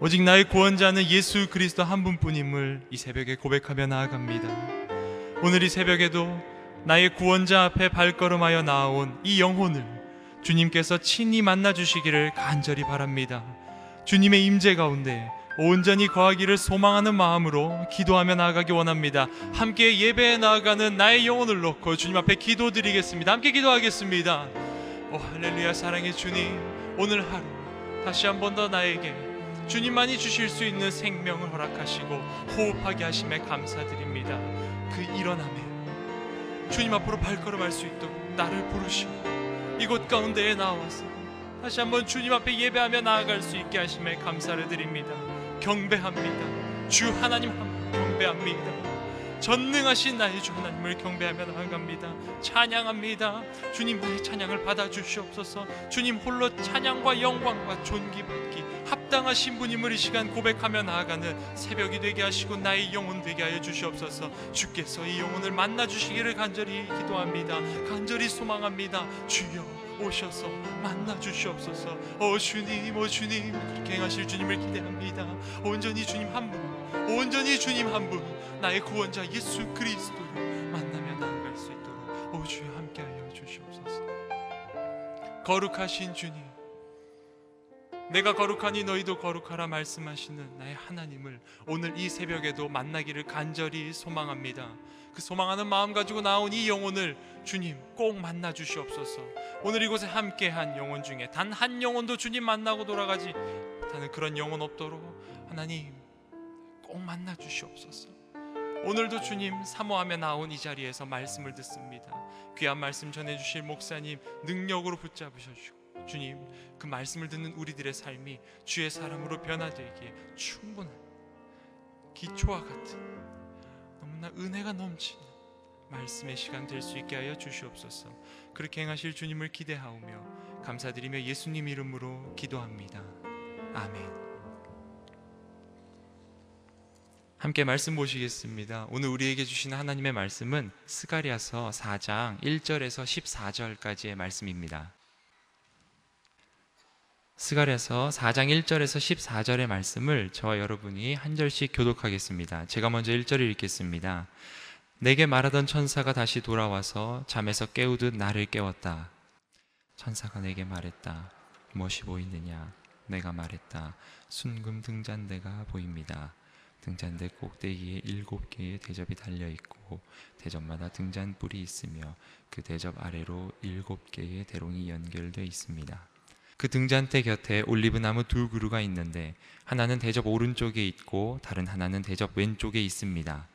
오직 나의 구원자는 예수 그리스도 한 분뿐임을 이 새벽에 고백하며 나아갑니다. 오늘 이 새벽에도 나의 구원자 앞에 발걸음하여 나아온 이 영혼을 주님께서 친히 만나 주시기를 간절히 바랍니다. 주님의 임재 가운데 온전히 거하기를 소망하는 마음으로 기도하며 나아가기 원합니다. 함께 예배에 나아가는 나의 영혼을 놓고 주님 앞에 기도드리겠습니다. 함께 기도하겠습니다. 오 할렐루야 사랑의 주님 오늘 하루 다시 한 번 더 나에게 주님만이 주실 수 있는 생명을 허락하시고 호흡하게 하심에 감사드립니다. 그 일어남에 주님 앞으로 발걸음할 수 있도록 나를 부르시고 이곳 가운데에 나와서 다시 한번 주님 앞에 예배하며 나아갈 수 있게 하심에 감사를 드립니다. 경배합니다. 주 하나님 한 경배합니다. 전능하신 나의 주 하나님을 경배하며 나아갑니다. 찬양합니다. 주님 나의 찬양을 받아 주시옵소서. 주님 홀로 찬양과 영광과 존귀받기 합당하신 분임을 이 시간 고백하며 나아가는 새벽이 되게 하시고 나의 영혼 되게 하여 주시옵소서. 주께서 이 영혼을 만나 주시기를 간절히 기도합니다. 간절히 소망합니다. 주여 오셔서 만나 주시옵소서. 오 주님, 오 주님 그렇게 행하실 주님을 기대합니다. 온전히 주님 한 분, 온전히 주님 한 분, 나의 구원자 예수 그리스도를 만나며 나아갈 수 있도록 오 주여 함께하여 주시옵소서. 거룩하신 주님, 내가 거룩하니 너희도 거룩하라 말씀하시는 나의 하나님을 오늘 이 새벽에도 만나기를 간절히 소망합니다. 그 소망하는 마음 가지고 나온 이 영혼을 주님 꼭 만나 주시옵소서. 오늘 이곳에 함께한 영혼 중에 단 한 영혼도 주님 만나고 돌아가지 못하는 그런 영혼 없도록 하나님 꼭 만나 주시옵소서. 오늘도 주님 사모하며 나온 이 자리에서 말씀을 듣습니다. 귀한 말씀 전해 주실 목사님 능력으로 붙잡으셔 주시고 주님 그 말씀을 듣는 우리들의 삶이 주의 사람으로 변화되기에 충분한 기초와 같은 너무나 은혜가 넘치는 말씀의 시간 될 수 있게 하여 주시옵소서. 그렇게 행하실 주님을 기대하오며 감사드리며 예수님 이름으로 기도합니다. 아멘. 함께 말씀 보시겠습니다. 오늘 우리에게 주시는 하나님의 말씀은 스가리아서 4장 1절에서 14절까지의 말씀입니다. 스가랴서 4장 1절에서 14절의 말씀을 저와 여러분이 한 절씩 교독하겠습니다. 제가 먼저 1절을 읽겠습니다. 내게 말하던 천사가 다시 돌아와서 잠에서 깨우듯 나를 깨웠다. 천사가 내게 말했다. 무엇이 보이느냐? 내가 말했다. 순금 등잔대가 보입니다. 등잔대 꼭대기에 일곱 개의 대접이 달려 있고 대접마다 등잔 뿔이 있으며 그 대접 아래로 일곱 개의 대롱이 연결되어 있습니다. 그 등잔대 곁에 올리브나무 두 그루가 있는데 하나는 대접 오른쪽에 있고 다른 하나는 대접 왼쪽에 있습니다.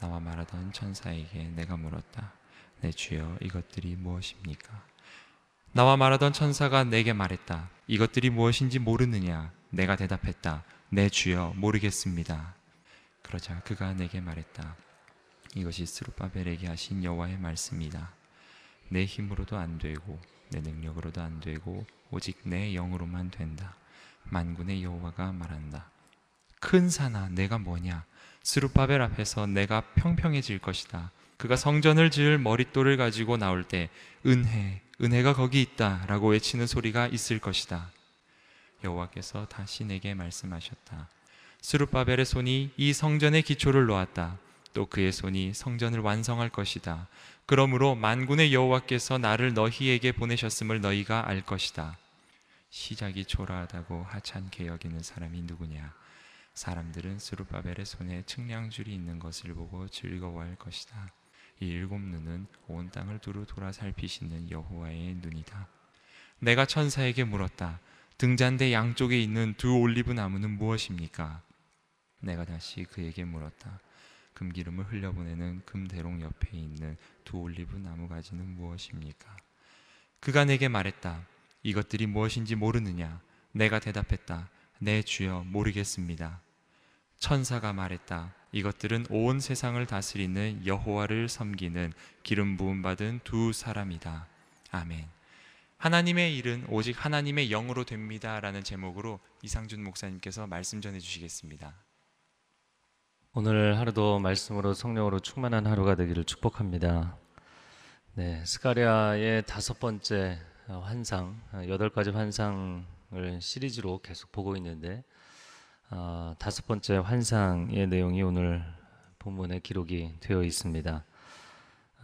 나와 말하던 천사에게 내가 물었다. 내 주여 이것들이 무엇입니까? 나와 말하던 천사가 내게 말했다. 이것들이 무엇인지 모르느냐? 내가 대답했다. 내 주여 모르겠습니다. 그러자 그가 내게 말했다. 이것이 스룹바벨에게 하신 여호와의 말씀이다. 내 힘으로도 안 되고 내 능력으로도 안 되고 오직 내 영으로만 된다. 만군의 여호와가 말한다. 큰 산아 내가 뭐냐? 스룹바벨 앞에서 내가 평평해질 것이다. 그가 성전을 지을 머릿돌을 가지고 나올 때 은혜, 은혜가 거기 있다라고 외치는 소리가 있을 것이다. 여호와께서 다시 내게 말씀하셨다. 스룹바벨의 손이 이 성전의 기초를 놓았다. 또 그의 손이 성전을 완성할 것이다. 그러므로 만군의 여호와께서 나를 너희에게 보내셨음을 너희가 알 것이다. 시작이 초라하다고 하찮게 여기는 사람이 누구냐? 사람들은 스룹바벨의 손에 측량줄이 있는 것을 보고 즐거워할 것이다. 이 일곱 눈은 온 땅을 두루 돌아 살피시는 여호와의 눈이다. 내가 천사에게 물었다. 등잔대 양쪽에 있는 두 올리브 나무는 무엇입니까? 내가 다시 그에게 물었다. 금기름을 흘려보내는 금대롱 옆에 있는 두 올리브 나무 가지는 무엇입니까? 그가 내게 말했다. 이것들이 무엇인지 모르느냐? 내가 대답했다. 내 주여 모르겠습니다. 천사가 말했다. 이것들은 온 세상을 다스리는 여호와를 섬기는 기름 부음 받은 두 사람이다. 아멘. 하나님의 일은 오직 하나님의 영으로 됩니다라는 제목으로 이상준 목사님께서 말씀 전해 주시겠습니다. 오늘 하루도 말씀으로 성령으로 충만한 하루가 되기를 축복합니다. 네, 스가랴의 다섯 번째 환상, 여덟 가지 환상을 시리즈로 계속 보고 있는데 어, 다섯 번째 환상의 내용이 오늘 본문에 기록이 되어 있습니다.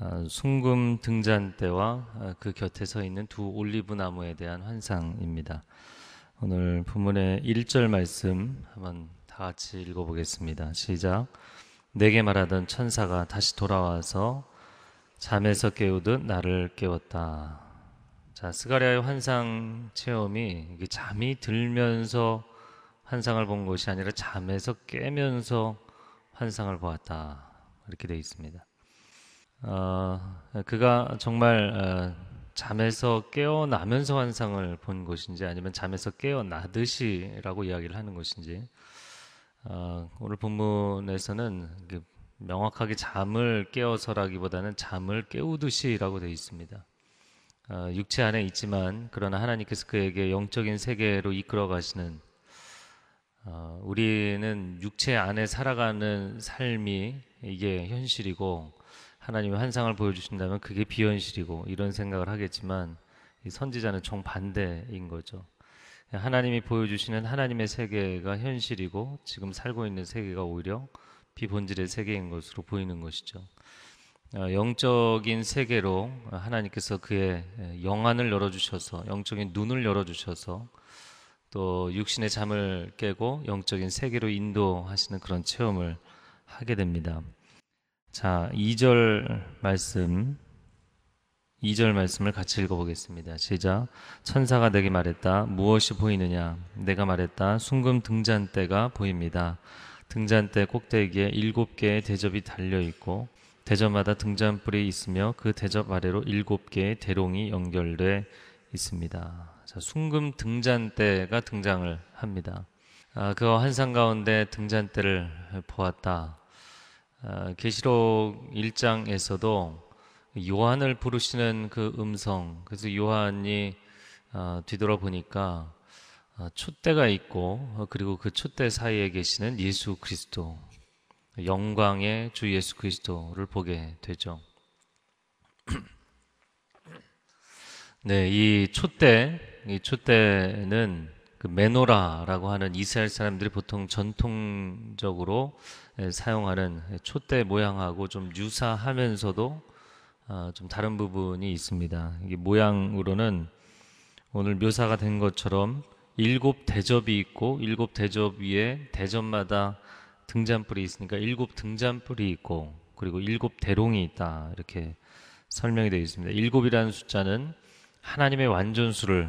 어, 숭금 등잔대와 어, 그 곁에 서 있는 두 올리브 나무에 대한 환상입니다. 오늘 본문의 1절 말씀 한번 다 같이 읽어보겠습니다. 시작. 내게 말하던 천사가 다시 돌아와서 잠에서 깨우듯 나를 깨웠다. 자, 스가랴의 환상 체험이 잠이 들면서 환상을 본 것이 아니라 잠에서 깨면서 환상을 보았다. 이렇게 되어 있습니다. 어, 그가 정말 어, 잠에서 깨어나면서 환상을 본 것인지 아니면 잠에서 깨어나듯이라고 이야기를 하는 것인지 어, 오늘 본문에서는 명확하게 잠을 깨어서라기보다는 잠을 깨우듯이라고 되어 있습니다. 어, 육체 안에 있지만 그러나 하나님께서 그에게 영적인 세계로 이끌어 가시는 어, 우리는 육체 안에 살아가는 삶이 이게 현실이고 하나님의 환상을 보여주신다면 그게 비현실이고 이런 생각을 하겠지만 선지자는 정반대인 거죠. 하나님이 보여주시는 하나님의 세계가 현실이고 지금 살고 있는 세계가 오히려 비본질의 세계인 것으로 보이는 것이죠. 어, 영적인 세계로 하나님께서 그의 영안을 열어주셔서 영적인 눈을 열어주셔서 또 육신의 잠을 깨고 영적인 세계로 인도하시는 그런 체험을 하게 됩니다. 자, 2절 말씀 2절 말씀을 같이 읽어보겠습니다. 시작. 천사가 내게 말했다. 무엇이 보이느냐? 내가 말했다. 숭금 등잔대가 보입니다. 등잔대 꼭대기에 일곱 개의 대접이 달려 있고 대접마다 등잔불이 있으며 그 대접 아래로 일곱 개의 대롱이 연결돼 있습니다. 자, 숭금 등잔대가 등장을 합니다. 아, 그 환상 가운데 등잔대를 보았다. 아, 계시록 1장에서도 요한을 부르시는 그 음성, 그래서 요한이 어, 뒤돌아보니까 어, 촛대가 있고 어, 그리고 그 촛대 사이에 계시는 예수 그리스도, 영광의 주 예수 그리스도를 보게 되죠. 네, 이 촛대, 이 촛대는 그 메노라라고 하는 이스라엘 사람들이 보통 전통적으로 사용하는 촛대 모양하고 좀 유사하면서도 어, 좀 다른 부분이 있습니다. 이게 모양으로는 오늘 묘사가 된 것처럼 일곱 대접이 있고 일곱 대접 위에 대접마다 등잔불이 있으니까 일곱 등잔불이 있고 그리고 일곱 대롱이 있다 이렇게 설명이 되어 있습니다. 일곱이라는 숫자는 하나님의 완전수를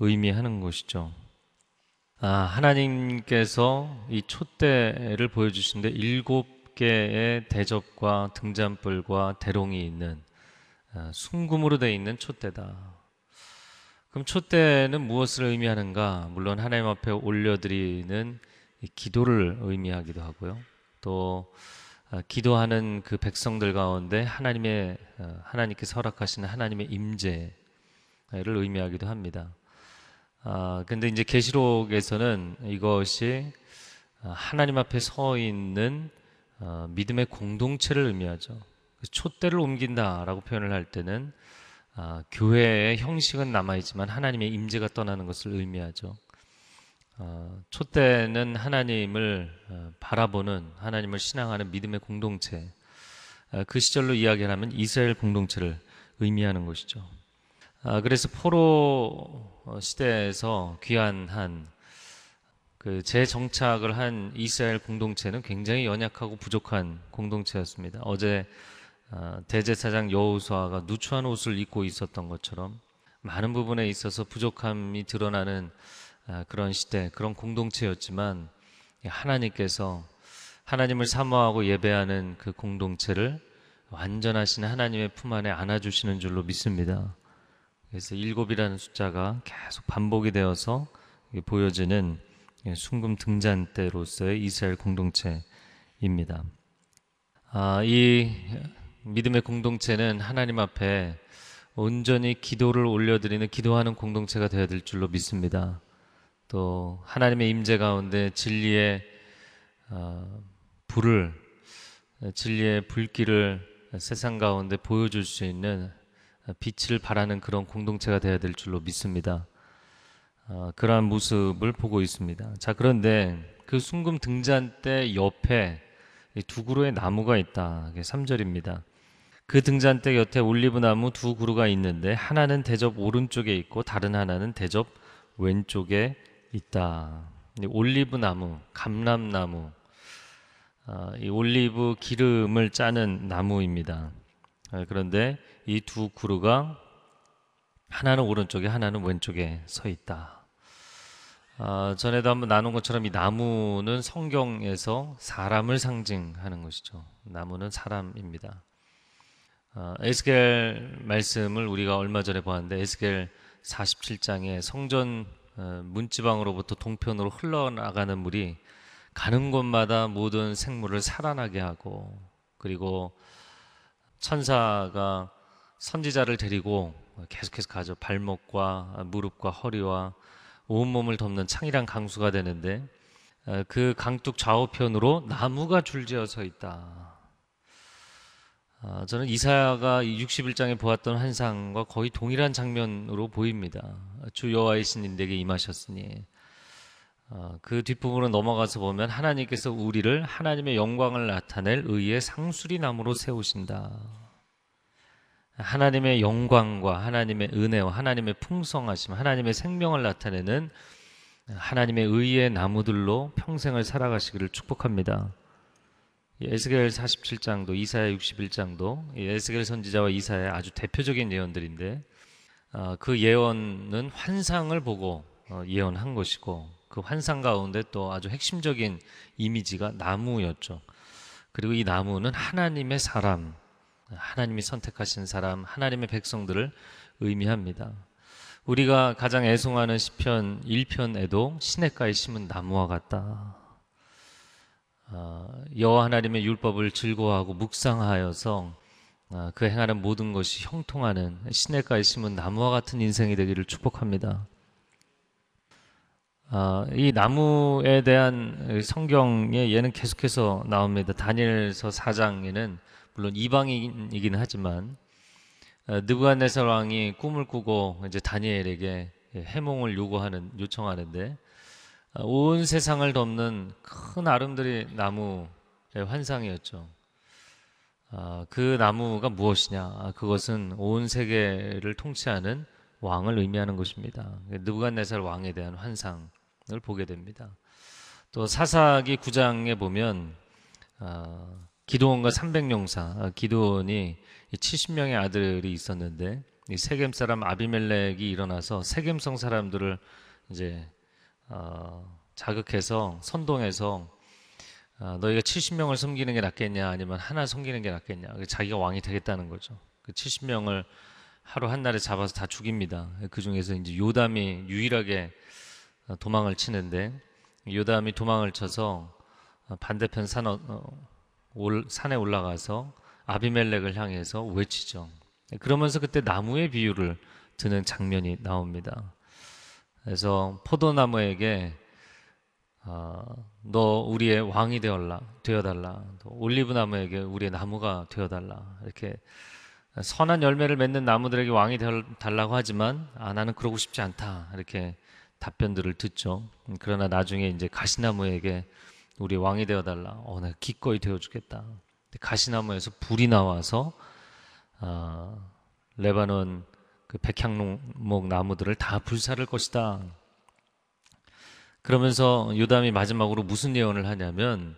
의미하는 것이죠. 아, 하나님께서 이 촛대를 보여주신데 일곱 개의 대접과 등잔불과 대롱이 있는 아, 순금으로 되어 있는 촛대다. 그럼 촛대는 무엇을 의미하는가? 물론 하나님 앞에 올려드리는 기도를 의미하기도 하고요. 또 아, 기도하는 그 백성들 가운데 하나님의 어, 하나님께 허락하시는 하나님의 임재를 의미하기도 합니다. 아 근데 이제 계시록에서는 이것이 하나님 앞에 서 있는 어, 믿음의 공동체를 의미하죠. 그 촛대를 옮긴다라고 표현을 할 때는 아, 교회의 형식은 남아있지만 하나님의 임재가 떠나는 것을 의미하죠. 어, 촛대는 하나님을 어, 바라보는 하나님을 신앙하는 믿음의 공동체. 어, 그 시절로 이야기하면 이스라엘 공동체를 의미하는 것이죠. 아, 그래서 포로 어, 시대에서 귀환한 그 재정착을 한 이스라엘 공동체는 굉장히 연약하고 부족한 공동체였습니다. 어제 어, 대제사장 여호수아가 누추한 옷을 입고 있었던 것처럼 많은 부분에 있어서 부족함이 드러나는 아, 그런 시대, 그런 공동체였지만 하나님께서 하나님을 사모하고 예배하는 그 공동체를 완전하신 하나님의 품 안에 안아주시는 줄로 믿습니다. 그래서 일곱이라는 숫자가 계속 반복이 되어서 보여지는 순금 등잔 때로서의 이스라엘 공동체입니다. 아, 이 믿음의 공동체는 하나님 앞에 온전히 기도를 올려드리는 기도하는 공동체가 되어야 될 줄로 믿습니다. 또 하나님의 임재 가운데 진리의 어, 불을 진리의 불길을 세상 가운데 보여줄 수 있는 빛을 바라는 그런 공동체가 되어야 될 줄로 믿습니다. 어, 그러한 모습을 보고 있습니다. 자 그런데 그 순금 등잔대 옆에 두 그루의 나무가 있다. 3절입니다. 그 등잔대 곁에 올리브 나무 두 그루가 있는데 하나는 대접 오른쪽에 있고 다른 하나는 대접 왼쪽에 있다. 올리브 나무, 감람 나무, 아, 이 올리브 기름을 짜는 나무입니다. 아, 그런데 이두 그루가 하나는 오른쪽에 하나는 왼쪽에 서 있다. 아, 전에도 한번 나눈 것처럼 이 나무는 성경에서 사람을 상징하는 것이죠. 나무는 사람입니다. 아, 에스겔 말씀을 우리가 얼마 전에 보았는데 에스겔 47장에 성전 어, 문지방으로부터 동편으로 흘러나가는 물이 가는 곳마다 모든 생물을 살아나게 하고 그리고 천사가 선지자를 데리고 계속해서 가죠. 발목과 무릎과 허리와 온몸을 덮는 창이란 강수가 되는데 어, 그 강둑 좌우편으로 나무가 줄지어 서 있다. 아, 저는 이사야가 61장에 보았던 환상과 거의 동일한 장면으로 보입니다. 주 여호와의 신인 내게 임하셨으니 아, 그 뒷부분으로 넘어가서 보면 하나님께서 우리를 하나님의 영광을 나타낼 의의 상수리 나무로 세우신다. 하나님의 영광과 하나님의 은혜와 하나님의 풍성하심, 하나님의 생명을 나타내는 하나님의 의의 나무들로 평생을 살아가시기를 축복합니다. 에스겔 47장도 이사야 61장도 에스겔 선지자와 이사야 아주 대표적인 예언들인데 어, 그 예언은 환상을 보고 어, 예언한 것이고 그 환상 가운데 또 아주 핵심적인 이미지가 나무였죠. 그리고 이 나무는 하나님의 사람, 하나님이 선택하신 사람, 하나님의 백성들을 의미합니다. 우리가 가장 애송하는 시편 1편에도 시냇가에 심은 나무와 같다. 어, 여호와 하나님의 율법을 즐거워하고 묵상하여서 어, 그 행하는 모든 것이 형통하는 시냇가에 심은 나무와 같은 인생이 되기를 축복합니다. 어, 이 나무에 대한 성경에 얘는 계속해서 나옵니다. 다니엘서 4장에는 물론 이방인이긴 하지만 느부갓네살 왕이 꿈을 꾸고 이제 다니엘에게 해몽을 요구하는 요청하는데 온 세상을 덮는 큰 아름드리 나무의 환상이었죠. 아, 그 나무가 무엇이냐? 아, 그것은 온 세계를 통치하는 왕을 의미하는 것입니다. 느부갓네살 왕에 대한 환상을 보게 됩니다. 또 사사기 9장에 보면 아, 기도원과 300용사 기도원이 70명의 아들이 있었는데 세겜 사람 아비멜렉이 일어나서 세겜성 사람들을 이제 어, 자극해서 선동해서 어, 너희가 70명을 섬기는 게 낫겠냐 아니면 하나 섬기는 게 낫겠냐 자기가 왕이 되겠다는 거죠. 그 70명을 하루 한 날에 잡아서 다 죽입니다. 그 중에서 이제 요담이 유일하게 어, 도망을 치는데 요담이 도망을 쳐서 어, 반대편 산 어, 올, 산에 올라가서 아비멜렉을 향해서 외치죠. 그러면서 그때 나무의 비유를 드는 장면이 나옵니다. 그래서 포도나무에게 아, 너 우리의 왕이 되어라, 되어달라. 또 올리브 나무에게 우리의 나무가 되어달라. 이렇게 선한 열매를 맺는 나무들에게 왕이 되어달라고 하지만 아, 나는 그러고 싶지 않다. 이렇게 답변들을 듣죠. 음, 그러나 나중에 이제 가시나무에게 우리 왕이 되어 달라. 어, 내가 기꺼이 되어 주겠다. 가시나무에서 불이 나와서 아, 레바논 그 백향목 나무들을 다 불살을 것이다. 그러면서 요담이 마지막으로 무슨 예언을 하냐면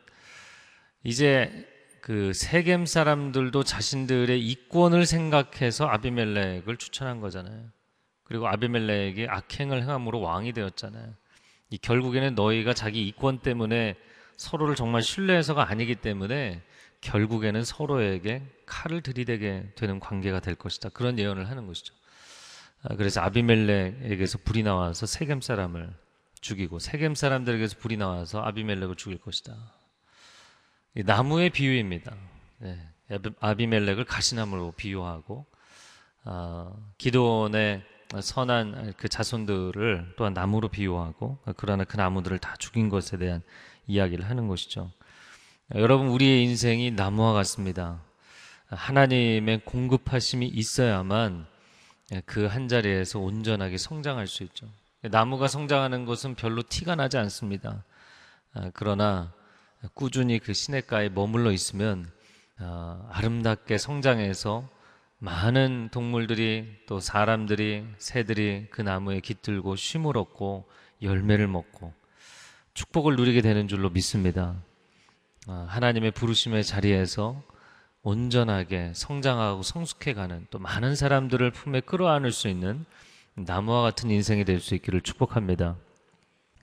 이제 그 세겜 사람들도 자신들의 이권을 생각해서 아비멜렉을 추천한 거잖아요. 그리고 아비멜렉이 악행을 행함으로 왕이 되었잖아요. 이 결국에는 너희가 자기 이권 때문에 서로를 정말 신뢰해서가 아니기 때문에 결국에는 서로에게 칼을 들이대게 되는 관계가 될 것이다. 그런 예언을 하는 것이죠. 아, 그래서 아비멜렉에게서 불이 나와서 세겜 사람을 죽이고 세겜 사람들에게서 불이 나와서 아비멜렉을 죽일 것이다. 나무의 비유입니다. 네, 아비멜렉을 가시나무로 비유하고 어, 기도원의 선한 그 자손들을 또한 나무로 비유하고 그러나 그 나무들을 다 죽인 것에 대한 이야기를 하는 것이죠. 여러분 우리의 인생이 나무와 같습니다. 하나님의 공급하심이 있어야만 그 한 자리에서 온전하게 성장할 수 있죠. 나무가 성장하는 것은 별로 티가 나지 않습니다. 아, 그러나 꾸준히 그 시냇가에 머물러 있으면 아, 아름답게 성장해서 많은 동물들이 또 사람들이 새들이 그 나무에 깃들고 쉼을 얻고 열매를 먹고 축복을 누리게 되는 줄로 믿습니다. 아, 하나님의 부르심의 자리에서 온전하게 성장하고 성숙해가는 또 많은 사람들을 품에 끌어안을 수 있는 나무와 같은 인생이 될 수 있기를 축복합니다.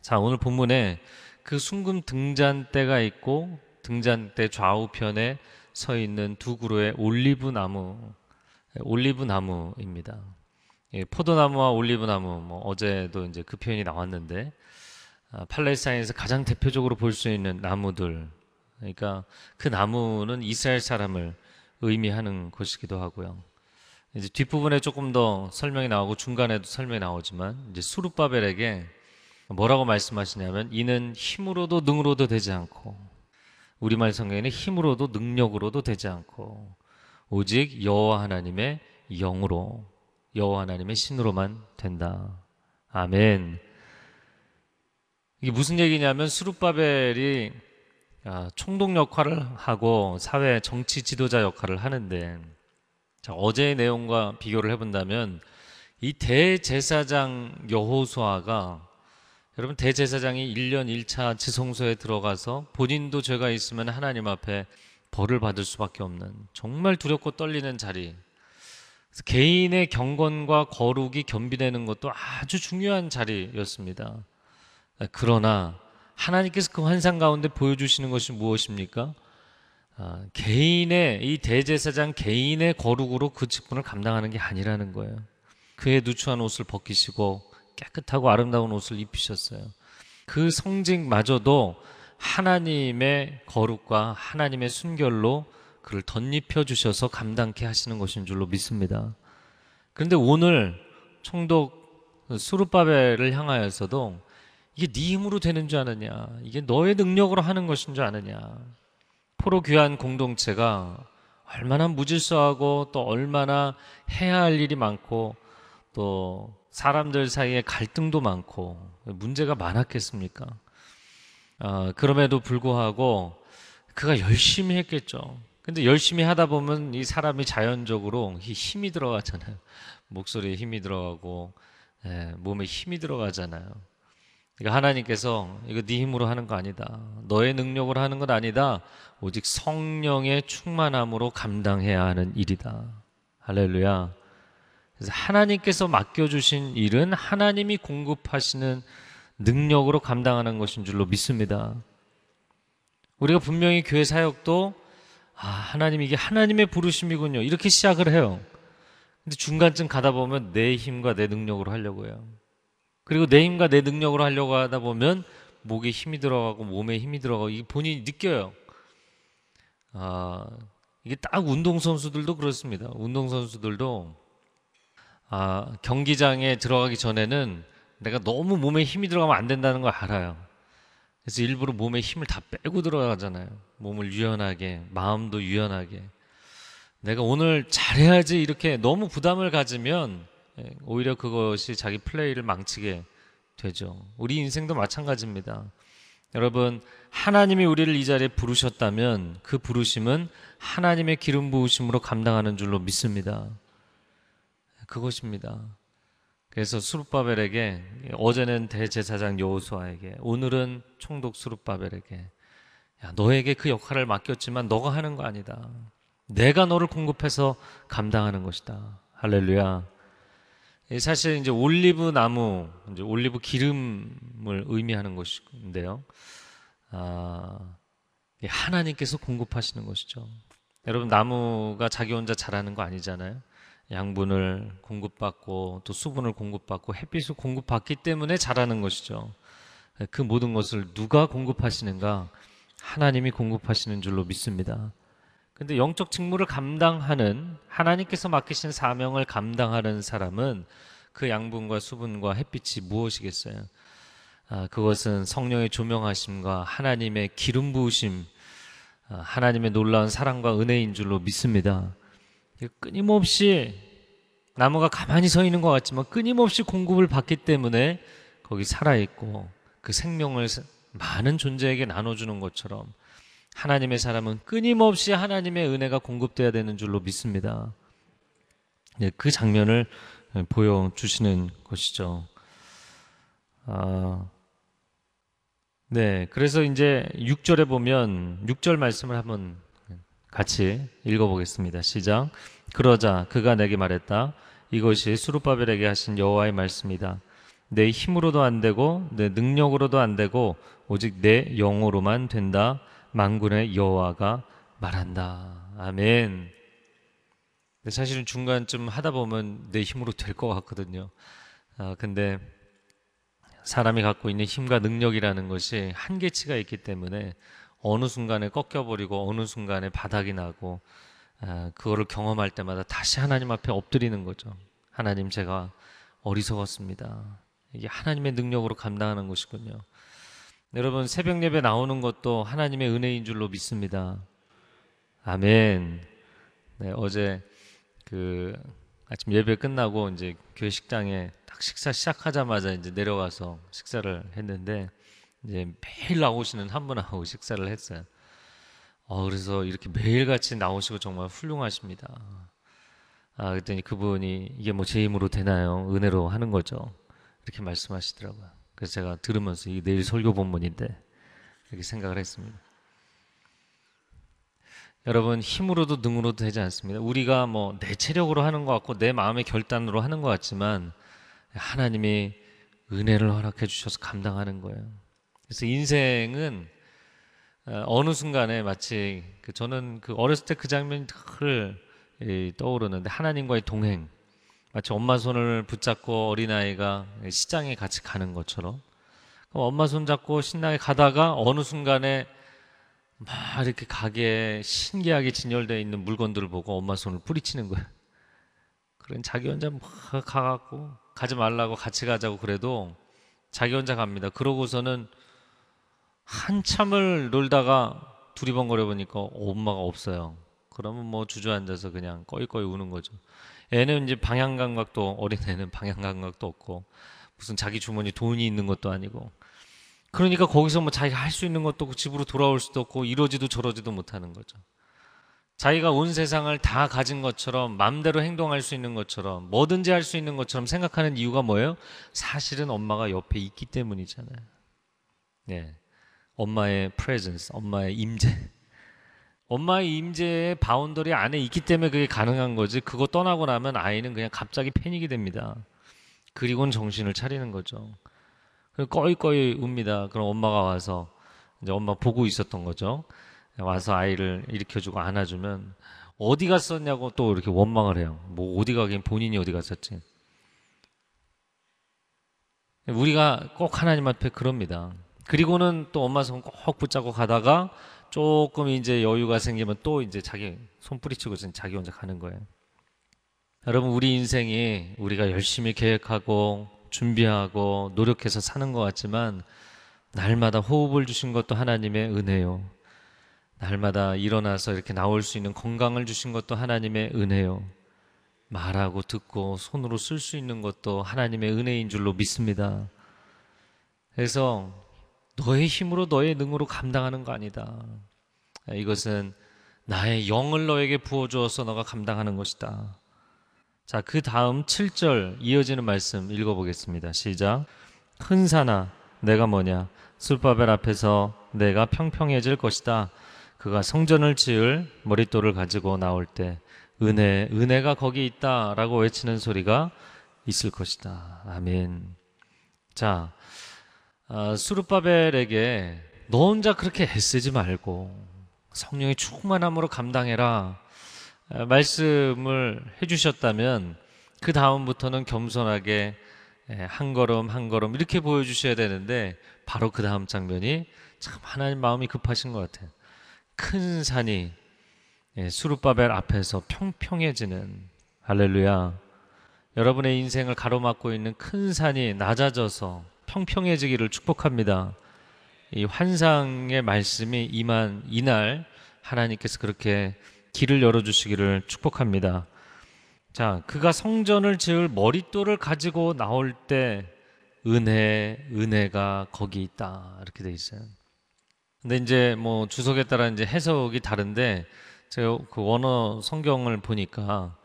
자, 오늘 본문에 그 순금 등잔대가 있고 등잔대 좌우편에 서 있는 두 그루의 올리브 나무, 올리브 나무입니다. 예, 포도나무와 올리브 나무, 뭐 어제도 이제 그 표현이 나왔는데 아, 팔레스타인에서 가장 대표적으로 볼 수 있는 나무들, 그러니까 그 나무는 이스라엘 사람을 의미하는 것이기도 하고요. 이제 뒷부분에 조금 더 설명이 나오고 중간에도 설명이 나오지만 이제 수르바벨에게 뭐라고 말씀하시냐면 이는 힘으로도 능으로도 되지 않고 우리말 성경에는 힘으로도 능력으로도 되지 않고 오직 여호와 하나님의 영으로 여호와 하나님의 신으로만 된다. 아멘. 이게 무슨 얘기냐면 수르바벨이 아, 총독 역할을 하고 사회 정치 지도자 역할을 하는데 자, 어제의 내용과 비교를 해본다면 이 대제사장 여호수아가 여러분 대제사장이 1년 1차 지성소에 들어가서 본인도 죄가 있으면 하나님 앞에 벌을 받을 수밖에 없는 정말 두렵고 떨리는 자리. 개인의 경건과 거룩이 겸비되는 것도 아주 중요한 자리였습니다. 그러나 하나님께서 그 환상 가운데 보여주시는 것이 무엇입니까? 아, 개인의 이 대제사장 개인의 거룩으로 그 직분을 감당하는 게 아니라는 거예요. 그의 누추한 옷을 벗기시고 깨끗하고 아름다운 옷을 입히셨어요. 그 성직마저도 하나님의 거룩과 하나님의 순결로 그를 덧입혀 주셔서 감당케 하시는 것인 줄로 믿습니다. 그런데 오늘 총독 수르바벨을 향하여서도 이게 네 힘으로 되는 줄 아느냐? 이게 너의 능력으로 하는 것인 줄 아느냐? 포로 귀한 공동체가 얼마나 무질서하고 또 얼마나 해야 할 일이 많고 또 사람들 사이에 갈등도 많고 문제가 많았겠습니까? 어, 그럼에도 불구하고 그가 열심히 했겠죠. 근데 열심히 하다 보면 이 사람이 자연적으로 힘이 들어가잖아요. 목소리에 힘이 들어가고 예, 몸에 힘이 들어가잖아요. 그러니까 하나님께서 이거 네 힘으로 하는 거 아니다. 너의 능력으로 하는 건 아니다. 오직 성령의 충만함으로 감당해야 하는 일이다. 할렐루야. 그래서 하나님께서 맡겨주신 일은 하나님이 공급하시는 능력으로 감당하는 것인 줄로 믿습니다. 우리가 분명히 교회 사역도 아, 하나님 이게 하나님의 부르심이군요. 이렇게 시작을 해요. 근데 중간쯤 가다 보면 내 힘과 내 능력으로 하려고 해요. 그리고 내 힘과 내 능력으로 하려고 하다 보면 목에 힘이 들어가고 몸에 힘이 들어가고 이게 본인이 느껴요. 아, 이게 딱 운동선수들도 그렇습니다. 운동선수들도 아, 경기장에 들어가기 전에는 내가 너무 몸에 힘이 들어가면 안 된다는 걸 알아요. 그래서 일부러 몸에 힘을 다 빼고 들어가잖아요. 몸을 유연하게, 마음도 유연하게. 내가 오늘 잘해야지 이렇게 너무 부담을 가지면 예, 오히려 그것이 자기 플레이를 망치게 되죠. 우리 인생도 마찬가지입니다. 여러분, 하나님이 우리를 이 자리에 부르셨다면 그 부르심은 하나님의 기름 부으심으로 감당하는 줄로 믿습니다. 그것입니다. 그래서 수룹바벨에게 어제는 대제사장 여호수아에게 오늘은 총독 수룹바벨에게 야, 너에게 그 역할을 맡겼지만 너가 하는 거 아니다. 내가 너를 공급해서 감당하는 것이다. 할렐루야. 사실 이제 올리브 나무, 이제 올리브 기름을 의미하는 것인데요. 아, 하나님께서 공급하시는 것이죠. 여러분 나무가 자기 혼자 자라는 거 아니잖아요. 양분을 공급받고 또 수분을 공급받고 햇빛을 공급받기 때문에 자라는 것이죠. 그 모든 것을 누가 공급하시는가? 하나님이 공급하시는 줄로 믿습니다. 근데 영적 직무를 감당하는 하나님께서 맡기신 사명을 감당하는 사람은 그 양분과 수분과 햇빛이 무엇이겠어요? 아, 그것은 성령의 조명하심과 하나님의 기름 부으심, 아, 하나님의 놀라운 사랑과 은혜인 줄로 믿습니다. 끊임없이 나무가 가만히 서 있는 것 같지만 끊임없이 공급을 받기 때문에 거기 살아있고 그 생명을 많은 존재에게 나눠주는 것처럼 하나님의 사람은 끊임없이 하나님의 은혜가 공급돼야 되는 줄로 믿습니다. 네, 그 장면을 보여주시는 것이죠. 아, 네, 그래서 이제 6절에 보면 6절 말씀을 한번 같이 읽어보겠습니다. 시작. 그러자 그가 내게 말했다. 이것이 수르바벨에게 하신 여호와의 말씀이다. 내 힘으로도 안 되고 내 능력으로도 안 되고 오직 내 영으로만 된다. 만군의 여호와가 말한다. 아멘. 사실은 중간쯤 하다 보면 내 힘으로 될 것 같거든요. 아, 근데 사람이 갖고 있는 힘과 능력이라는 것이 한계치가 있기 때문에 어느 순간에 꺾여버리고 어느 순간에 바닥이 나고 아, 그거를 경험할 때마다 다시 하나님 앞에 엎드리는 거죠. 하나님 제가 어리석었습니다. 이게 하나님의 능력으로 감당하는 것이군요. 여러분 새벽 예배 나오는 것도 하나님의 은혜인 줄로 믿습니다. 아멘. 네, 어제 그 아침 예배 끝나고 이제 교회 식당에 딱 식사 시작하자마자 이제 내려가서 식사를 했는데 이제 매일 나오시는 한 분하고 식사를 했어요. 어, 그래서 이렇게 매일 같이 나오시고 정말 훌륭하십니다. 아, 그랬더니 그분이 이게 뭐 제 힘으로 되나요? 은혜로 하는 거죠. 이렇게 말씀하시더라고요. 그래서 제가 들으면서 이게 내일 설교 본문인데 이렇게 생각을 했습니다. 여러분 힘으로도 능으로도 되지 않습니다. 우리가 뭐 내 체력으로 하는 것 같고 내 마음의 결단으로 하는 것 같지만 하나님이 은혜를 허락해 주셔서 감당하는 거예요. 그래서 인생은 어, 어느 순간에 마치 그 저는 그 어렸을 때 그 장면이 늘 떠오르는데 하나님과의 동행 마치 엄마 손을 붙잡고 어린아이가 시장에 같이 가는 것처럼 엄마 손 잡고 신나게 가다가 어느 순간에 막 이렇게 가게에 신기하게 진열되어 있는 물건들을 보고 엄마 손을 뿌리치는 거예요. 그런 자기 혼자 막 가갖고 가지 말라고 같이 가자고 그래도 자기 혼자 갑니다. 그러고서는 한참을 놀다가 두리번거려 보니까 엄마가 없어요. 그러면 뭐 주저앉아서 그냥 꺼이꺼이 우는 거죠. 애는 이제 방향 감각도 어린 애는 방향 감각도 없고 무슨 자기 주머니 돈이 있는 것도 아니고 그러니까 거기서 뭐 자기가 할 수 있는 것도 없고 집으로 돌아올 수도 없고 이러지도 저러지도 못하는 거죠. 자기가 온 세상을 다 가진 것처럼 마음대로 행동할 수 있는 것처럼 뭐든지 할 수 있는 것처럼 생각하는 이유가 뭐예요? 사실은 엄마가 옆에 있기 때문이잖아요. 네. 엄마의 presence, 엄마의 임재. 엄마의 임재의 boundary 안에 있기 때문에 그게 가능한 거지. 그거 떠나고 나면 아이는 그냥 갑자기 패닉이 됩니다. 그리고는 정신을 차리는 거죠. 꺼이꺼이 웁니다. 그럼 엄마가 와서 이제 엄마 보고 있었던 거죠. 와서 아이를 일으켜주고 안아주면 어디 갔었냐고 또 이렇게 원망을 해요. 뭐 어디 가긴 본인이 어디 갔었지. 우리가 꼭 하나님 앞에 그럽니다. 그리고는 또 엄마 손 꼭 붙잡고 가다가 조금 이제 여유가 생기면 또 이제 자기 손 뿌리치고 자기 혼자 가는 거예요. 여러분 우리 인생이 우리가 열심히 계획하고 준비하고 노력해서 사는 것 같지만 날마다 호흡을 주신 것도 하나님의 은혜요. 날마다 일어나서 이렇게 나올 수 있는 건강을 주신 것도 하나님의 은혜요. 말하고 듣고 손으로 쓸 수 있는 것도 하나님의 은혜인 줄로 믿습니다. 그래서 너의 힘으로 너의 능으로 감당하는 거 아니다. 이것은 나의 영을 너에게 부어주어서 너가 감당하는 것이다. 자, 그 다음 7절 이어지는 말씀 읽어보겠습니다. 시작. 큰 산아, 내가 뭐냐? 술바벨 앞에서 내가 평평해질 것이다. 그가 성전을 지을 머릿돌을 가지고 나올 때 은혜, 은혜가 거기 있다라고 외치는 소리가 있을 것이다. 아멘. 자, 아, 수르바벨에게 너 혼자 그렇게 애쓰지 말고 성령의 충만함으로 감당해라. 아, 말씀을 해주셨다면 그 다음부터는 겸손하게 예, 한 걸음 한 걸음 이렇게 보여주셔야 되는데 바로 그 다음 장면이 참 하나님 마음이 급하신 것 같아요. 큰 산이 예, 수르바벨 앞에서 평평해지는 할렐루야. 여러분의 인생을 가로막고 있는 큰 산이 낮아져서 평평해지기를 축복합니다. 이 환상의 말씀이 임한 이날 하나님께서 그렇게 길을 열어주시기를 축복합니다. 자, 그가 성전을 지을 머릿돌을 가지고 나올 때 은혜, 은혜가 거기 있다. 이렇게 돼 있어요. 근데 이제 뭐 주석에 따라 이제 해석이 다른데 제가 그 원어 성경을 보니까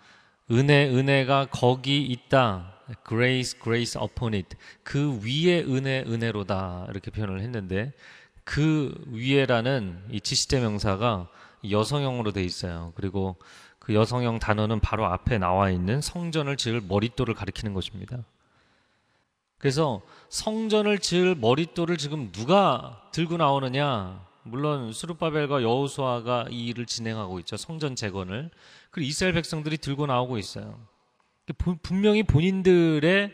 은혜, 은혜가 거기 있다. Grace, grace upon it. 그 위에 은혜, 은혜로다. 이렇게 표현을 했는데 그 위에라는 이 지시대 명사가 여성형으로 돼 있어요. 그리고 그 여성형 단어는 바로 앞에 나와 있는 성전을 지을 머릿돌을 가리키는 것입니다. 그래서 성전을 지을 머릿돌을 지금 누가 들고 나오느냐? 물론 수르바벨과 여호수아가 이 일을 진행하고 있죠. 성전 재건을. 그리고 이스라엘 백성들이 들고 나오고 있어요. 분명히 본인들의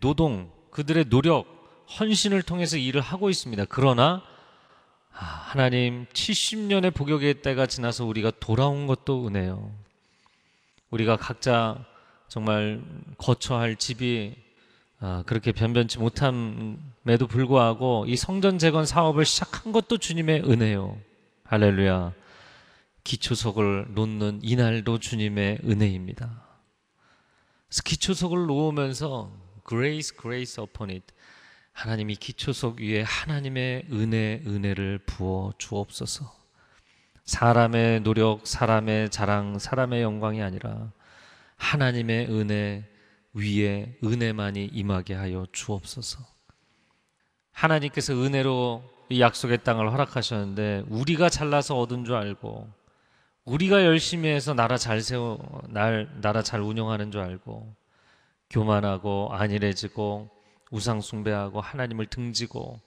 노동, 그들의 노력, 헌신을 통해서 일을 하고 있습니다. 그러나 아, 하나님 70년의 복역의 때가 지나서 우리가 돌아온 것도 은혜요. 우리가 각자 정말 거처 할 집이 아, 그렇게 변변치 못함에도 불구하고 이 성전 재건 사업을 시작한 것도 주님의 은혜요. 할렐루야. 기초석을 놓는 이날도 주님의 은혜입니다. 기초석을 놓으면서 grace, grace upon it. 하나님이 기초석 위에 하나님의 은혜, 은혜를 부어 주옵소서. 사람의 노력, 사람의 자랑, 사람의 영광이 아니라 하나님의 은혜 위에 은혜만이 임하게 하여 주옵소서. 하나님께서 은혜로 이 약속의 땅을 허락하셨는데 우리가 잘나서 얻은 줄 알고 우리가 열심히 해서 나라 잘 세워 날 나라 잘 운영하는 줄 알고 교만하고 안일해지고 우상 숭배하고 하나님을 등지고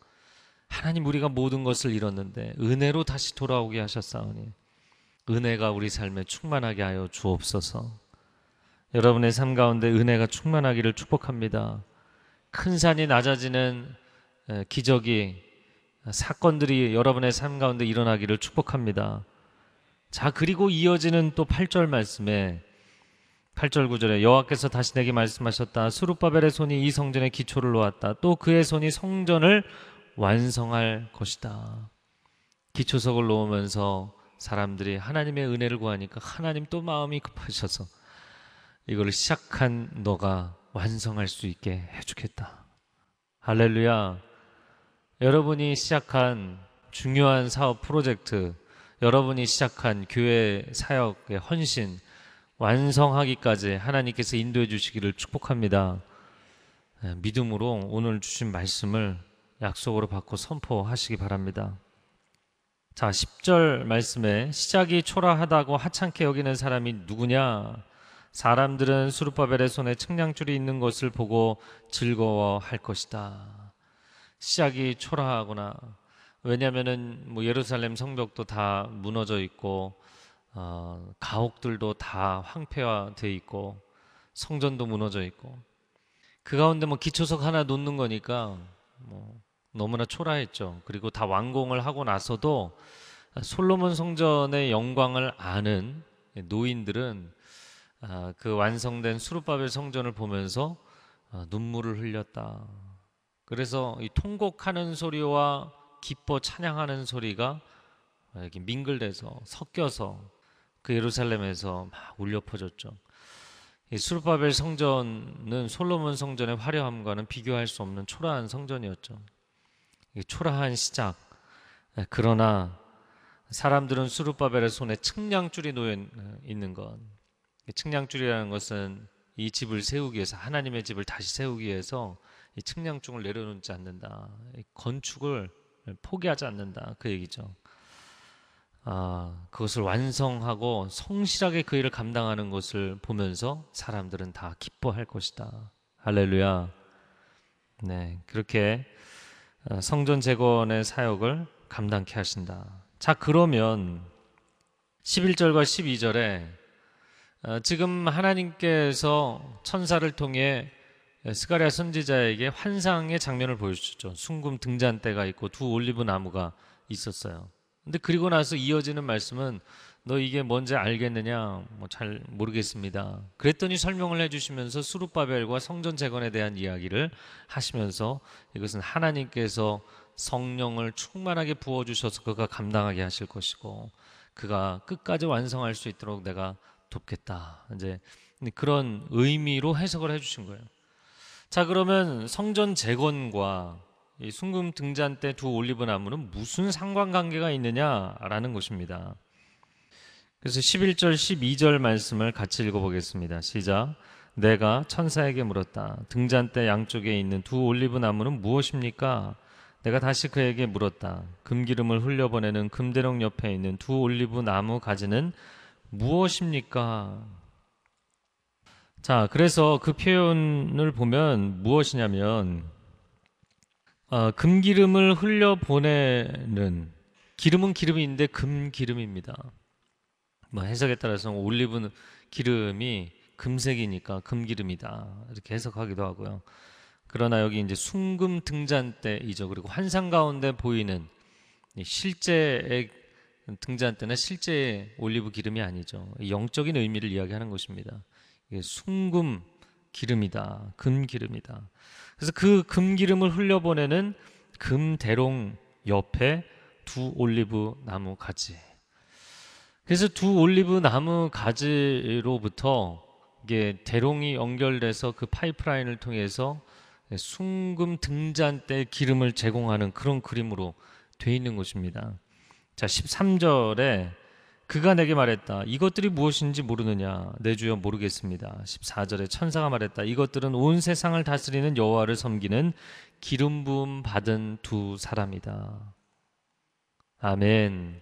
하나님 우리가 모든 것을 잃었는데 은혜로 다시 돌아오게 하셨사오니 은혜가 우리 삶에 충만하게 하여 주옵소서. 여러분의 삶 가운데 은혜가 충만하기를 축복합니다. 큰 산이 낮아지는 기적이 사건들이 여러분의 삶 가운데 일어나기를 축복합니다. 자, 그리고 이어지는 또 8절 말씀에 8절 9절에 여호와께서 다시 내게 말씀하셨다. 수룹바벨의 손이 이 성전의 기초를 놓았다. 또 그의 손이 성전을 완성할 것이다. 기초석을 놓으면서 사람들이 하나님의 은혜를 구하니까 하나님 또 마음이 급하셔서 이걸 시작한 너가 완성할 수 있게 해주겠다. 할렐루야. 여러분이 시작한 중요한 사업 프로젝트, 여러분이 시작한 교회 사역의 헌신, 완성하기까지 하나님께서 인도해 주시기를 축복합니다. 예, 믿음으로 오늘 주신 말씀을 약속으로 받고 선포하시기 바랍니다. 자, 10절 말씀에 시작이 초라하다고 하찮게 여기는 사람이 누구냐? 사람들은 수르바벨의 손에 측량줄이 있는 것을 보고 즐거워할 것이다. 시작이 초라하거나 왜냐하면은 뭐 예루살렘 성벽도 다 무너져 있고 어, 가옥들도 다 황폐화돼 있고 성전도 무너져 있고 그 가운데 뭐 기초석 하나 놓는 거니까 뭐 너무나 초라했죠. 그리고 다 완공을 하고 나서도 솔로몬 성전의 영광을 아는 노인들은 아, 그 완성된 수르바벨 성전을 보면서 아, 눈물을 흘렸다. 그래서 이 통곡하는 소리와 기뻐 찬양하는 소리가 이렇게 민글돼서 섞여서 그 예루살렘에서 막 울려 퍼졌죠. 이 수르바벨 성전은 솔로몬 성전의 화려함과는 비교할 수 없는 초라한 성전이었죠. 이 초라한 시작. 예, 그러나 사람들은 수르바벨의 손에 측량줄이 놓여 있는 것. 이 측량줄이라는 것은 이 집을 세우기 위해서 하나님의 집을 다시 세우기 위해서 이 측량줄을 내려놓지 않는다. 이 건축을 포기하지 않는다. 그 얘기죠. 아, 그것을 완성하고 성실하게 그 일을 감당하는 것을 보면서 사람들은 다 기뻐할 것이다. 할렐루야. 네, 그렇게 어, 성전 재건의 사역을 감당케 하신다. 자, 그러면 11절과 12절에 어, 지금 하나님께서 천사를 통해 스가랴 선지자에게 환상의 장면을 보여주셨죠. 순금 등잔대가 있고 두 올리브 나무가 있었어요. 근데 그리고 나서 이어지는 말씀은 너 이게 뭔지 알겠느냐? 뭐 잘 모르겠습니다. 그랬더니 설명을 해주시면서 수룹바벨과 성전 재건에 대한 이야기를 하시면서 이것은 하나님께서 성령을 충만하게 부어주셔서 그가 감당하게 하실 것이고 그가 끝까지 완성할 수 있도록 내가 돕겠다. 이제 그런 의미로 해석을 해주신 거예요. 자 그러면 성전 재건과 이 순금 등잔 때 두 올리브 나무는 무슨 상관관계가 있느냐라는 것입니다. 그래서 11절 12절 말씀을 같이 읽어보겠습니다. 시작. 내가 천사에게 물었다. 등잔대 양쪽에 있는 두 올리브 나무는 무엇입니까? 내가 다시 그에게 물었다. 금기름을 흘려보내는 금대롱 옆에 있는 두 올리브 나무 가지는 무엇입니까? 자, 그래서 그 표현을 보면 무엇이냐면 어, 금기름을 흘려 보내는 기름은 기름인데 금기름입니다. 뭐 해석에 따라서 올리브 기름이 금색이니까 금기름이다 이렇게 해석하기도 하고요. 그러나 여기 이제 순금 등잔대이죠. 그리고 환상 가운데 보이는 실제의 등잔대는 실제의 올리브 기름이 아니죠. 영적인 의미를 이야기하는 것입니다. 순금 기름이다, 금 기름이다. 그래서 그 금 기름을 흘려보내는 금 대롱 옆에 두 올리브 나무 가지. 그래서 두 올리브 나무 가지로부터 이게 대롱이 연결돼서 그 파이프라인을 통해서 순금 등잔대 기름을 제공하는 그런 그림으로 돼 있는 것입니다. 자, 13절에 그가 내게 말했다. 이것들이 무엇인지 모르느냐? 내 주여 모르겠습니다. 14절에 천사가 말했다. 이것들은 온 세상을 다스리는 여호와를 섬기는 기름 부음 받은 두 사람이다. 아멘.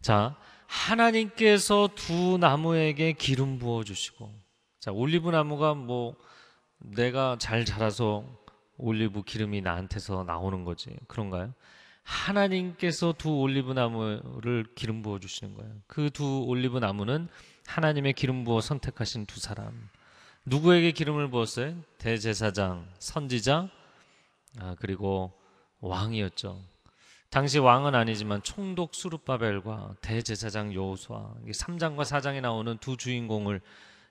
자, 하나님께서 두 나무에게 기름 부어 주시고 자, 올리브 나무가 뭐 내가 잘 자라서 올리브 기름이 나한테서 나오는 거지. 그런가요? 하나님께서 두 올리브 나무를 기름 부어 주시는 거예요. 그 두 올리브 나무는 하나님의 기름 부어 선택하신 두 사람. 누구에게 기름을 부었어요? 대제사장, 선지자, 아, 그리고 왕이었죠. 당시 왕은 아니지만 총독 수르바벨과 대제사장 여호수아 3장과 4장에 나오는 두 주인공을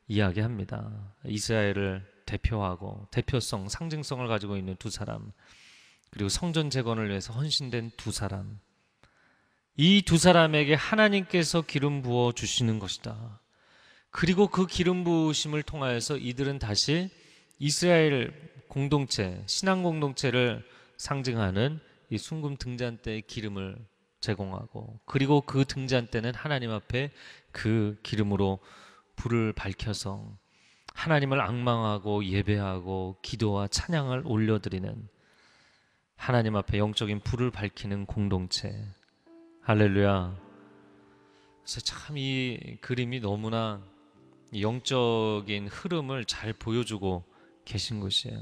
이야기합니다. 이스라엘을 대표하고 대표성, 상징성을 가지고 있는 두 사람. 그리고 성전 재건을 위해서 헌신된 두 사람. 이 두 사람에게 하나님께서 기름 부어 주시는 것이다. 그리고 그 기름 부으심을 통하여서 이들은 다시 이스라엘 공동체, 신앙 공동체를 상징하는 이 순금 등잔대의 기름을 제공하고 그리고 그 등잔대는 하나님 앞에 그 기름으로 불을 밝혀서 하나님을 악망하고 예배하고 기도와 찬양을 올려드리는 하나님 앞에 영적인 불을 밝히는 공동체. 할렐루야. 그래서 참 이 그림이 너무나 영적인 흐름을 잘 보여주고 계신 것이에요.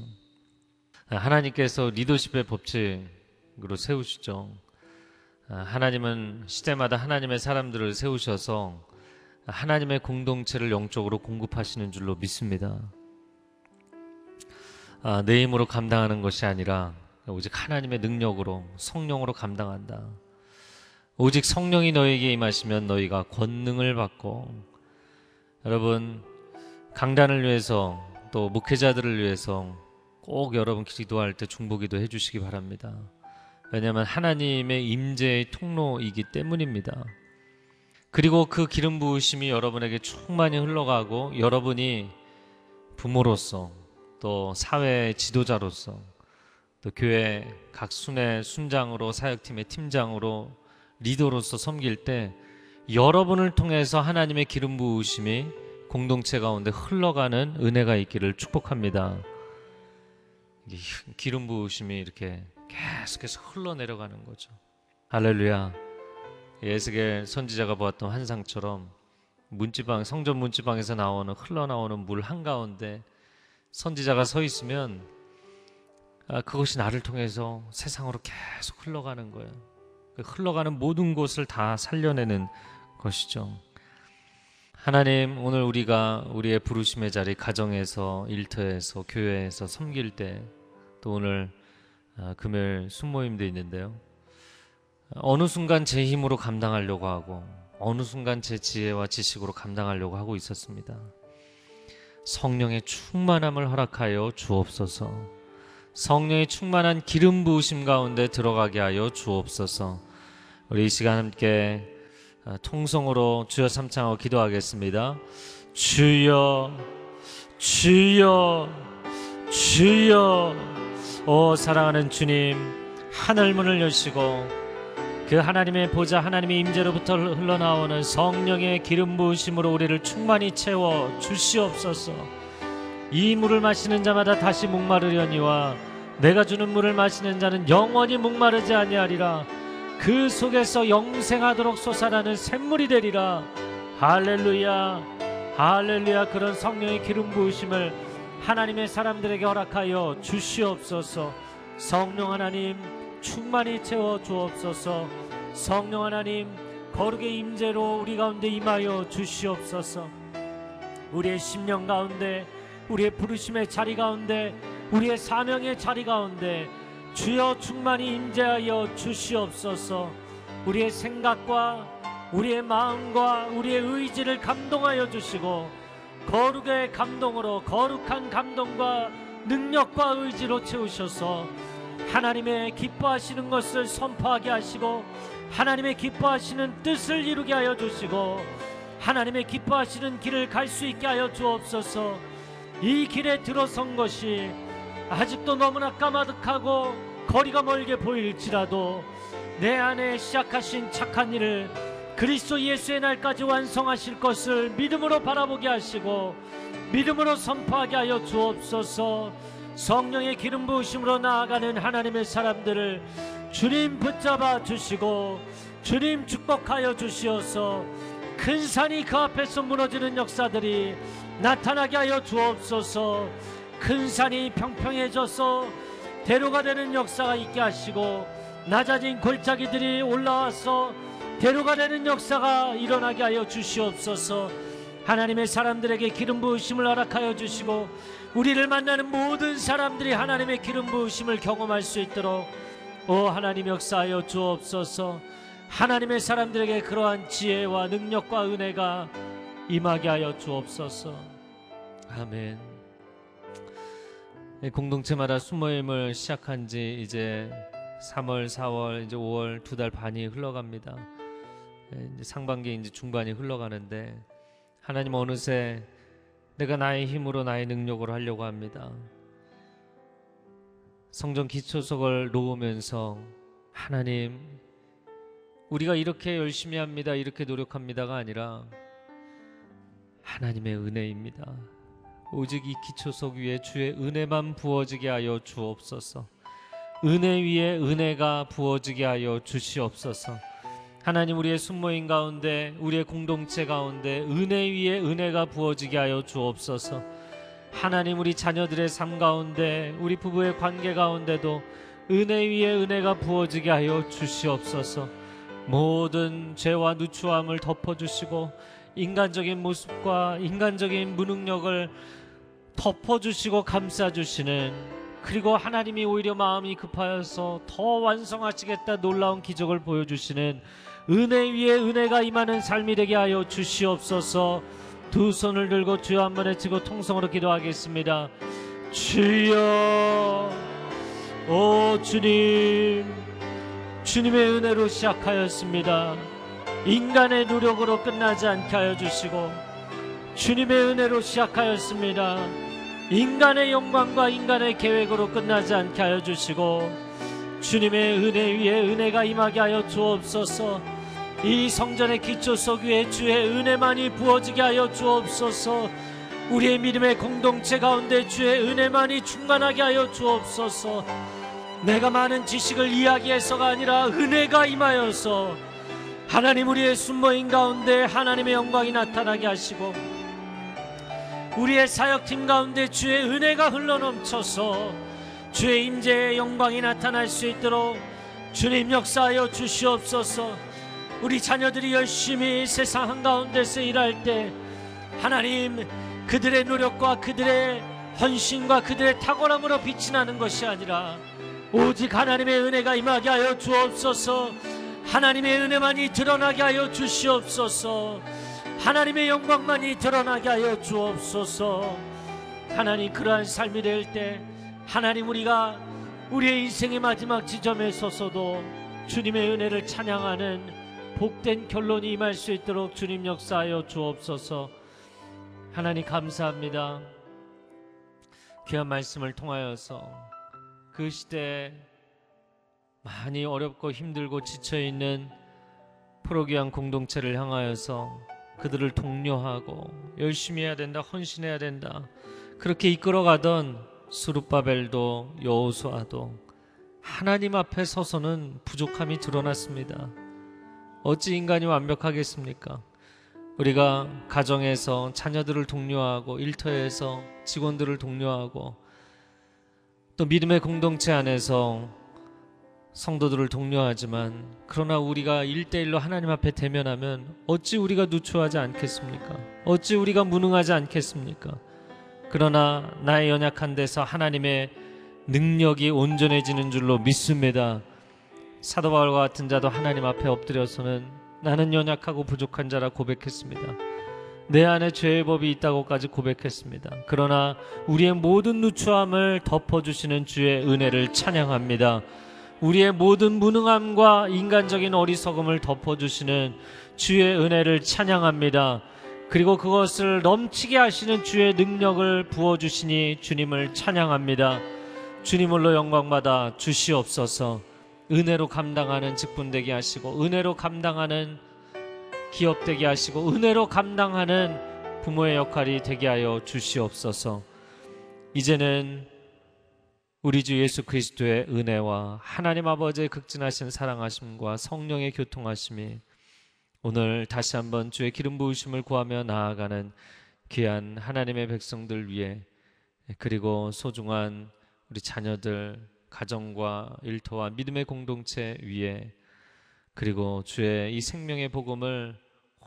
하나님께서 리더십의 법칙으로 세우시죠. 하나님은 시대마다 하나님의 사람들을 세우셔서 하나님의 공동체를 영적으로 공급하시는 줄로 믿습니다. 아, 내 힘으로 감당하는 것이 아니라 오직 하나님의 능력으로 성령으로 감당한다. 오직 성령이 너에게 임하시면 너희가 권능을 받고 여러분 강단을 위해서 또 목회자들을 위해서 꼭 여러분 기도할 때 중보기도 해주시기 바랍니다. 왜냐하면 하나님의 임재의 통로이기 때문입니다. 그리고 그 기름 부으심이 여러분에게 충만히 흘러가고 여러분이 부모로서 또 사회 지도자로서 또 교회 각 순회 순장으로 사역팀의 팀장으로 리더로서 섬길 때 여러분을 통해서 하나님의 기름 부으심이 공동체 가운데 흘러가는 은혜가 있기를 축복합니다. 기름 부으심이 이렇게 계속해서 흘러내려가는 거죠. 할렐루야. 예스겔 선지자가 보았던 환상처럼 문지방 성전 문지방에서 나오는 흘러나오는 물 한가운데 선지자가 서 있으면 아, 그것이 나를 통해서 세상으로 계속 흘러가는 거예요. 그 흘러가는 모든 곳을 다 살려내는 것이죠. 하나님 오늘 우리가 우리의 부르심의 자리 가정에서 일터에서 교회에서 섬길 때 또 오늘 아, 금요일 순모임도 있는데요. 어느 순간 제 힘으로 감당하려고 하고 어느 순간 제 지혜와 지식으로 감당하려고 하고 있었습니다. 성령의 충만함을 허락하여 주옵소서. 성령의 충만한 기름 부으심 가운데 들어가게 하여 주옵소서. 우리 이 시간 함께 아, 통성으로 주여 삼창하고 기도하겠습니다. 주여, 주여, 주여, 오 사랑하는 주님, 하늘 문을 여시고 그 하나님의 보좌 하나님의 임재로부터 흘러나오는 성령의 기름 부으심으로 우리를 충만히 채워 주시옵소서. 이 물을 마시는 자마다 다시 목마르려니와 내가 주는 물을 마시는 자는 영원히 목마르지 아니하리라. 그 속에서 영생하도록 솟아나는 샘물이 되리라. 할렐루야. 할렐루야. 그런 성령의 기름 부으심을 하나님의 사람들에게 허락하여 주시옵소서. 성령 하나님 충만히 채워 주옵소서. 성령 하나님 거룩의 임재로 우리 가운데 임하여 주시옵소서. 우리의 심령 가운데 우리의 부르심의 자리 가운데 우리의 사명의 자리 가운데 주여 충만히 임재하여 주시옵소서. 우리의 생각과 우리의 마음과 우리의 의지를 감동하여 주시고 거룩의 감동으로 거룩한 감동과 능력과 의지로 채우셔서 하나님의 기뻐하시는 것을 선포하게 하시고 하나님의 기뻐하시는 뜻을 이루게 하여 주시고 하나님의 기뻐하시는 길을 갈 수 있게 하여 주옵소서. 이 길에 들어선 것이 아직도 너무나 까마득하고 거리가 멀게 보일지라도 내 안에 시작하신 착한 일을 그리스도 예수의 날까지 완성하실 것을 믿음으로 바라보게 하시고 믿음으로 선포하게 하여 주옵소서. 성령의 기름 부으심으로 나아가는 하나님의 사람들을 주님 붙잡아 주시고 주님 축복하여 주시어서 큰 산이 그 앞에서 무너지는 역사들이 나타나게 하여 주옵소서. 큰 산이 평평해져서 대로가 되는 역사가 있게 하시고 낮아진 골짜기들이 올라와서 대로가 되는 역사가 일어나게 하여 주시옵소서. 하나님의 사람들에게 기름 부으심을 허락하여 주시고 우리를 만나는 모든 사람들이 하나님의 기름 부으심을 경험할 수 있도록 오 하나님 역사하여 주옵소서. 하나님의 사람들에게 그러한 지혜와 능력과 은혜가 임하게 하여 주옵소서 아멘 이 공동체마다 순모임을 시작한 지 이제 3월, 4월, 이제 5월 두 달 반이 흘러갑니다. 예, 이제 상반기 이제 중반이 흘러가는데 하나님 어느새 내가 나의 힘으로 나의 능력으로 하려고 합니다. 성전 기초석을 놓으면서 하나님 우리가 이렇게 열심히 합니다. 이렇게 노력합니다가 아니라 하나님의 은혜입니다. 오직 이 기초석 위에 주의 은혜만 부어지게 하여 주옵소서. 은혜 위에 은혜가 부어지게 하여 주시옵소서. 하나님 우리의 순모임 가운데 우리의 공동체 가운데 은혜 위에 은혜가 부어지게 하여 주옵소서. 하나님 우리 자녀들의 삶 가운데 우리 부부의 관계 가운데도 은혜 위에 은혜가 부어지게 하여 주시옵소서. 모든 죄와 누추함을 덮어 주시고 인간적인 모습과 인간적인 무능력을 덮어주시고 감싸주시는 그리고 하나님이 오히려 마음이 급하여서 더 완성하시겠다 놀라운 기적을 보여주시는 은혜 위에 은혜가 임하는 삶이 되게 하여 주시옵소서. 두 손을 들고 주여 한번 외치고 통성으로 기도하겠습니다. 주여 오 주님 주님의 은혜로 시작하였습니다 인간의 노력으로 끝나지 않게 하여 주시고 주님의 은혜로 시작하였습니다. 인간의 영광과 인간의 계획으로 끝나지 않게 하여 주시고 주님의 은혜 위에 은혜가 임하게 하여 주옵소서. 이 성전의 기초 속 위에 주의 은혜만이 부어지게 하여 주옵소서. 우리의 믿음의 공동체 가운데 주의 은혜만이 충만하게 하여 주옵소서. 내가 많은 지식을 이야기해서가 아니라 은혜가 임하여서 하나님 우리의 순모인 가운데 하나님의 영광이 나타나게 하시고 우리의 사역팀 가운데 주의 은혜가 흘러넘쳐서 주의 임재의 영광이 나타날 수 있도록 주님 역사하여 주시옵소서. 우리 자녀들이 열심히 세상 한가운데서 일할 때 하나님 그들의 노력과 그들의 헌신과 그들의 탁월함으로 빛이 나는 것이 아니라 오직 하나님의 은혜가 임하게 하여 주옵소서 하나님의 은혜만이 드러나게 하여 주시옵소서. 하나님의 영광만이 드러나게 하여 주옵소서. 하나님 그러한 삶이 될 때 하나님 우리가 우리의 인생의 마지막 지점에 서서도 주님의 은혜를 찬양하는 복된 결론이 임할 수 있도록 주님 역사하여 주옵소서. 하나님 감사합니다. 귀한 말씀을 통하여서 그 시대에 많이 어렵고 힘들고 지쳐 있는 프로기한 공동체를 향하여서 그들을 독려하고 열심히 해야 된다 헌신해야 된다. 그렇게 이끌어가던 수룹바벨도 여호수아도 하나님 앞에 서서는 부족함이 드러났습니다. 어찌 인간이 완벽하겠습니까? 우리가 가정에서 자녀들을 독려하고 일터에서 직원들을 독려하고 또 믿음의 공동체 안에서 성도들을 독려하지만 그러나 우리가 일대일로 하나님 앞에 대면하면 어찌 우리가 누추하지 않겠습니까? 어찌 우리가 무능하지 않겠습니까? 그러나 나의 연약한 데서 하나님의 능력이 온전해지는 줄로 믿습니다. 사도 바울과 같은 자도 하나님 앞에 엎드려서는 나는 연약하고 부족한 자라 고백했습니다. 내 안에 죄의 법이 있다고까지 고백했습니다. 그러나 우리의 모든 누추함을 덮어주시는 주의 은혜를 찬양합니다. 우리의 모든 무능함과 인간적인 어리석음을 덮어주시는 주의 은혜를 찬양합니다. 그리고 그것을 넘치게 하시는 주의 능력을 부어주시니 주님을 찬양합니다. 주님을로 영광받아 주시옵소서 은혜로 감당하는 직분 되게 하시고 은혜로 감당하는 기업 되게 하시고 은혜로 감당하는 부모의 역할이 되게 하여 주시옵소서 이제는 우리 주 예수 그리스도의 은혜와 하나님 아버지의 극진하신 사랑하심과 성령의 교통하심이 오늘 다시 한번 주의 기름 부으심을 구하며 나아가는 귀한 하나님의 백성들 위해 그리고 소중한 우리 자녀들 가정과 일터와 믿음의 공동체 위에 그리고 주의 이 생명의 복음을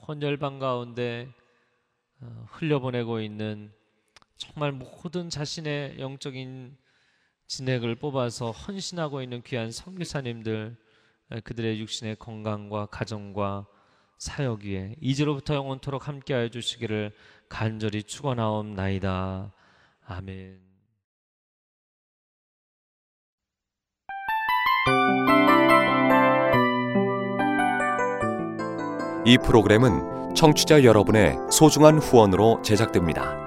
혼혈방 가운데 어, 흘려보내고 있는 정말 모든 자신의 영적인 진액을 뽑아서 헌신하고 있는 귀한 선교사님들 그들의 육신의 건강과 가정과 사역 위에 이제로부터 영원토록 함께하여 주시기를 간절히 축원하옵나이다. 아멘. 이 프로그램은 청취자 여러분의 소중한 후원으로 제작됩니다.